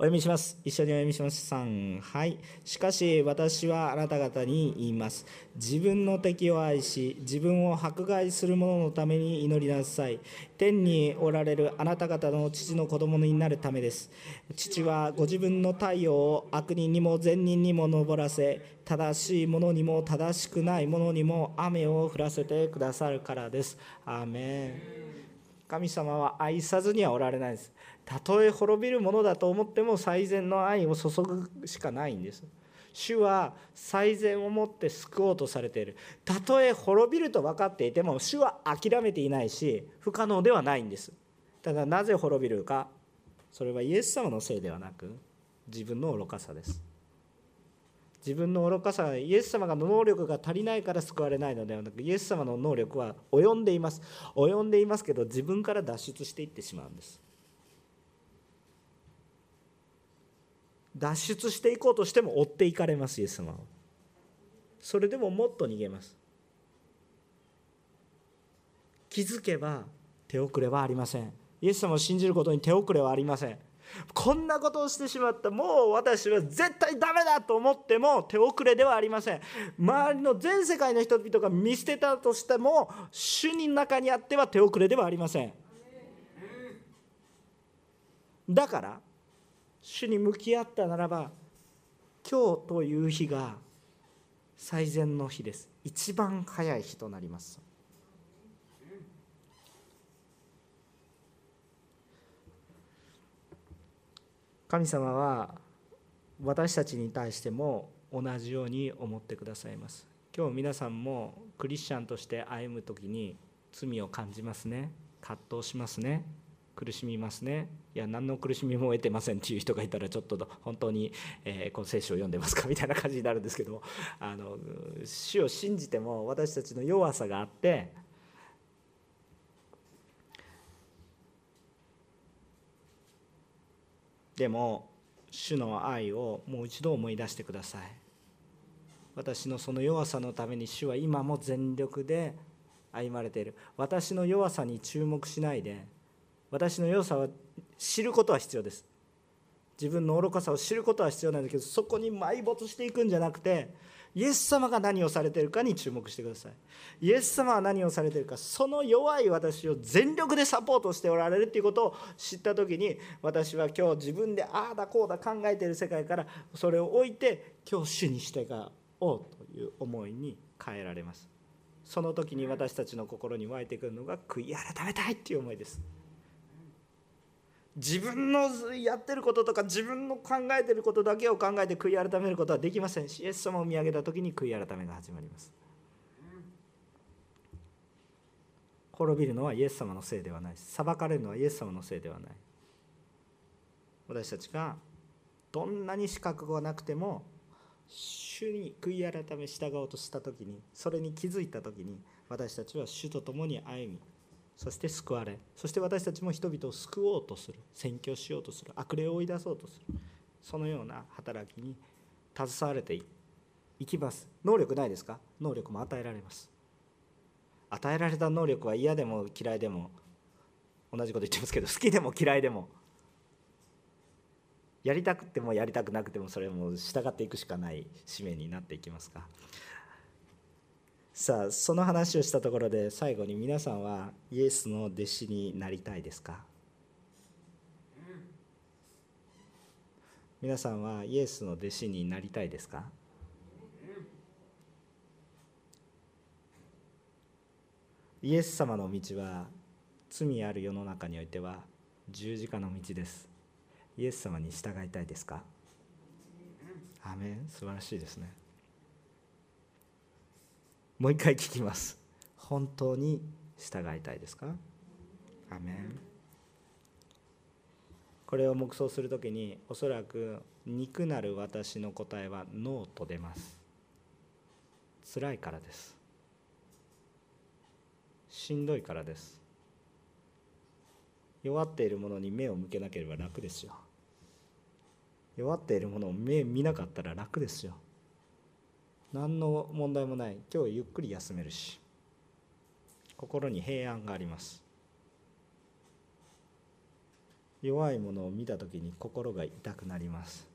お読みします。一緒にお読みします。3、はい。しかし私はあなた方に言います。自分の敵を愛し、自分を迫害する者のために祈りなさい。天におられるあなた方の父の子供になるためです。父はご自分の太陽を悪人にも善人にも昇らせ、正しい者にも正しくない者にも雨を降らせてくださるからです。アーメン。神様は愛さずにはおられないです。たとえ滅びるものだと思っても最善の愛を注ぐしかないんです。主は最善をもって救おうとされている。たとえ滅びると分かっていても主は諦めていないし不可能ではないんです。ただなぜ滅びるかそれはイエス様のせいではなく自分の愚かさです。自分の愚かさイエス様が能力が足りないから救われないのではなくイエス様の能力は及んでいます。及んでいますけど自分から脱出していってしまうんです。脱出していこうとしても追っていかれますイエス様はそれでももっと逃げます。気づけば手遅れはありません。イエス様を信じることに手遅れはありません。こんなことをしてしまったもう私は絶対ダメだと思っても手遅れではありません。周りの全世界の人々が見捨てたとしても主人の中にあっては手遅れではありません。だから主に向き合ったならば今日という日が最善の日です。一番早い日となります。神様は私たちに対しても同じように思ってくださいます。今日皆さんもクリスチャンとして歩む時に罪を感じますね。葛藤しますね。苦しみますね。いや何の苦しみも得てませんっていう人がいたらちょっと本当に、えー、この聖書を読んでますかみたいな感じになるんですけども。あの主を信じても私たちの弱さがあってでも主の愛をもう一度思い出してください。私のその弱さのために主は今も全力で歩まれている。私の弱さに注目しないで私の良さは知ることは必要です。自分の愚かさを知ることは必要なんだけどそこに埋没していくんじゃなくてイエス様が何をされているかに注目してください。イエス様は何をされているかその弱い私を全力でサポートしておられるということを知った時に私は今日自分でああだこうだ考えている世界からそれを置いて今日主にしてがおうという思いに変えられます。その時に私たちの心に湧いてくるのが悔い改めたいっていう思いです。自分のやってることとか自分の考えてることだけを考えて悔い改めることはできませんしイエス様を見上げた時に悔い改めが始まります。滅びるのはイエス様のせいではない裁かれるのはイエス様のせいではない。私たちがどんなに資格がなくても主に悔い改め従おうとした時にそれに気づいた時に私たちは主と共に歩みそして救われそして私たちも人々を救おうとする宣教しようとする悪霊を追い出そうとするそのような働きに携われていきます。能力ないですか？能力も与えられます。与えられた能力は嫌でも嫌いでも同じこと言ってますけど好きでも嫌いでもやりたくてもやりたくなくてもそれも従っていくしかない使命になっていきますか？さあその話をしたところで最後に皆さんはイエスの弟子になりたいですか？皆さんはイエスの弟子になりたいですか？イエス様の道は罪ある世の中においては十字架の道です。イエス様に従いたいですか？アメン。素晴らしいですね。もう一回聞きます。本当に従いたいですか？アメン。これを黙想するときにおそらく肉なる私の答えはノーと出ます。辛いからです。しんどいからです。弱っているものに目を向けなければ楽ですよ。弱っているものを目見なかったら楽ですよ何の問題もない。今日ゆっくり休めるし。心に平安があります。弱いものを見た時に心が痛くなります。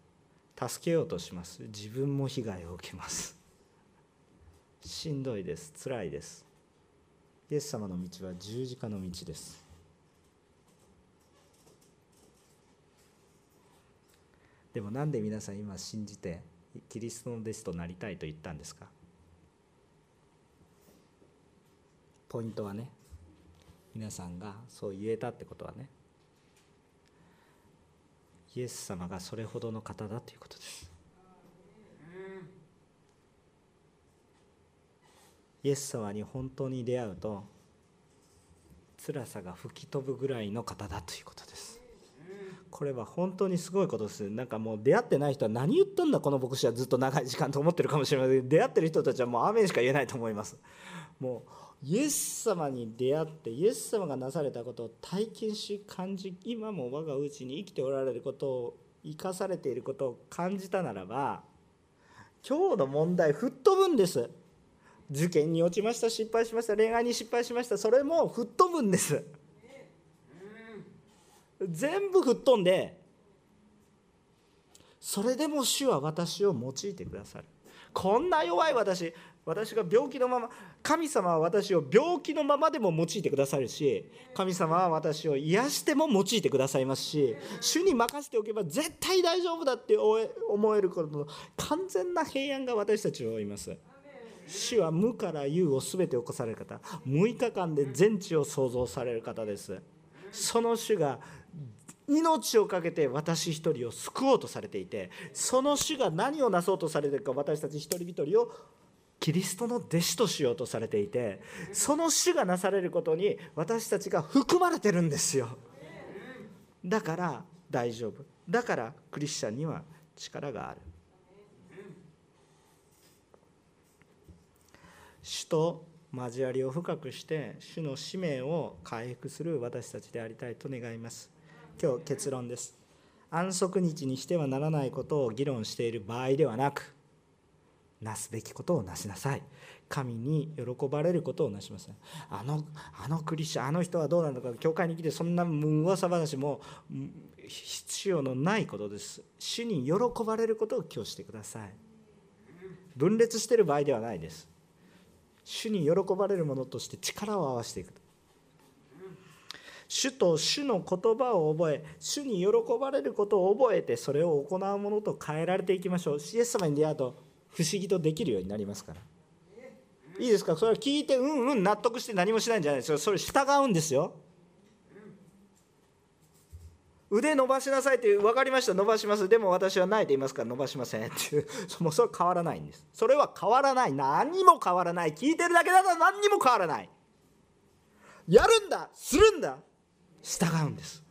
助けようとします。自分も被害を受けます。しんどいです。辛いです。イエス様の道は十字架の道です。でもなんで皆さん今信じてキリストの弟子となりたいと言ったんですか？ポイントはね皆さんがそう言えたってことはね。イエス様がそれほどの方だということです。イエス様に本当に出会うと辛さが吹き飛ぶぐらいの方だということです。これは本当にすごいことです。なんかもう出会ってない人は何言ったんだこの牧師はずっと長い時間と思ってるかもしれません。出会ってる人たちはもうアメンしか言えないと思います。もうイエス様に出会ってイエス様がなされたことを体験し感じ今も我がうちに生きておられることを生かされていることを感じたならば今日の問題吹っ飛ぶんです。受験に落ちました失敗しました恋愛に失敗しましたそれも吹っ飛ぶんです。全部吹っ飛んでそれでも主は私を用いてくださる。こんな弱い私私が病気のまま神様は私を病気のままでも用いてくださるし神様は私を癒しても用いてくださいますし主に任せておけば絶対大丈夫だって思えることの完全な平安が私たちを追います。主は無から有を全て起こされる方。6日間で全地を創造される方です。その主が命を懸けて私一人を救おうとされていてその主が何をなそうとされているか私たち一人一人をキリストの弟子としようとされていてその主がなされることに私たちが含まれてるんですよ。だから大丈夫。だからクリスチャンには力がある。主と交わりを深くして主の使命を回復する私たちでありたいと願います。今日結論です。安息日にしてはならないことを議論している場合ではなくなすべきことをなしなさい。神に喜ばれることをなしません。あのあのクリスチャンあの人はどうなのか教会に来てそんな噂話も必要のないことです。主に喜ばれることを今日してください。分裂している場合ではないです。主に喜ばれるものとして力を合わせていく主と主の言葉を覚え主に喜ばれることを覚えてそれを行うものと変えられていきましょう。イエス様に出会うと不思議とできるようになりますから。いいですか？それは聞いてうんうん納得して何もしないんじゃないですよ。それ従うんですよ。腕伸ばしなさいって分かりました。伸ばします。でも私はないと言いますから伸ばしませんっていう。もそれは変わらないんです。それは変わらない。何も変わらない。聞いてるだけだと何にも変わらない。やるんだ。するんだ。従うんです。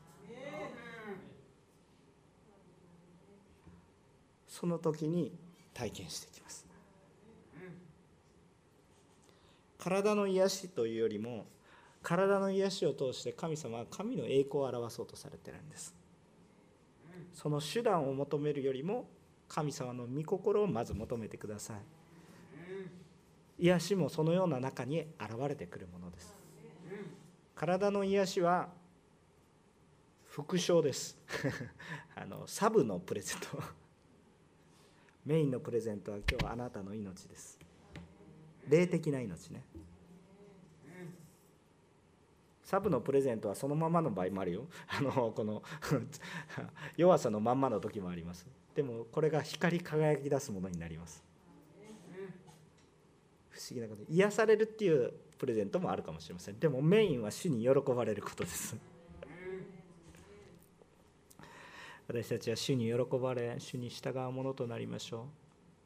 その時に体験していきます。体の癒しというよりも体の癒しを通して神様は神の栄光を表そうとされてるんです。その手段を求めるよりも神様の御心をまず求めてください。癒しもそのような中に現れてくるものです。体の癒しは副賞です。あのサブのプレゼント。メインのプレゼントは今日あなたの命です。霊的な命ね。サブのプレゼントはそのままの場合もあるよ。あのこの 弱さのまんまの時もあります。でもこれが光り輝き出すものになります。不思議なこと癒されるっていうプレゼントもあるかもしれません。でもメインは主に喜ばれることです。私たちは主に喜ばれ主に従うものとなりましょう。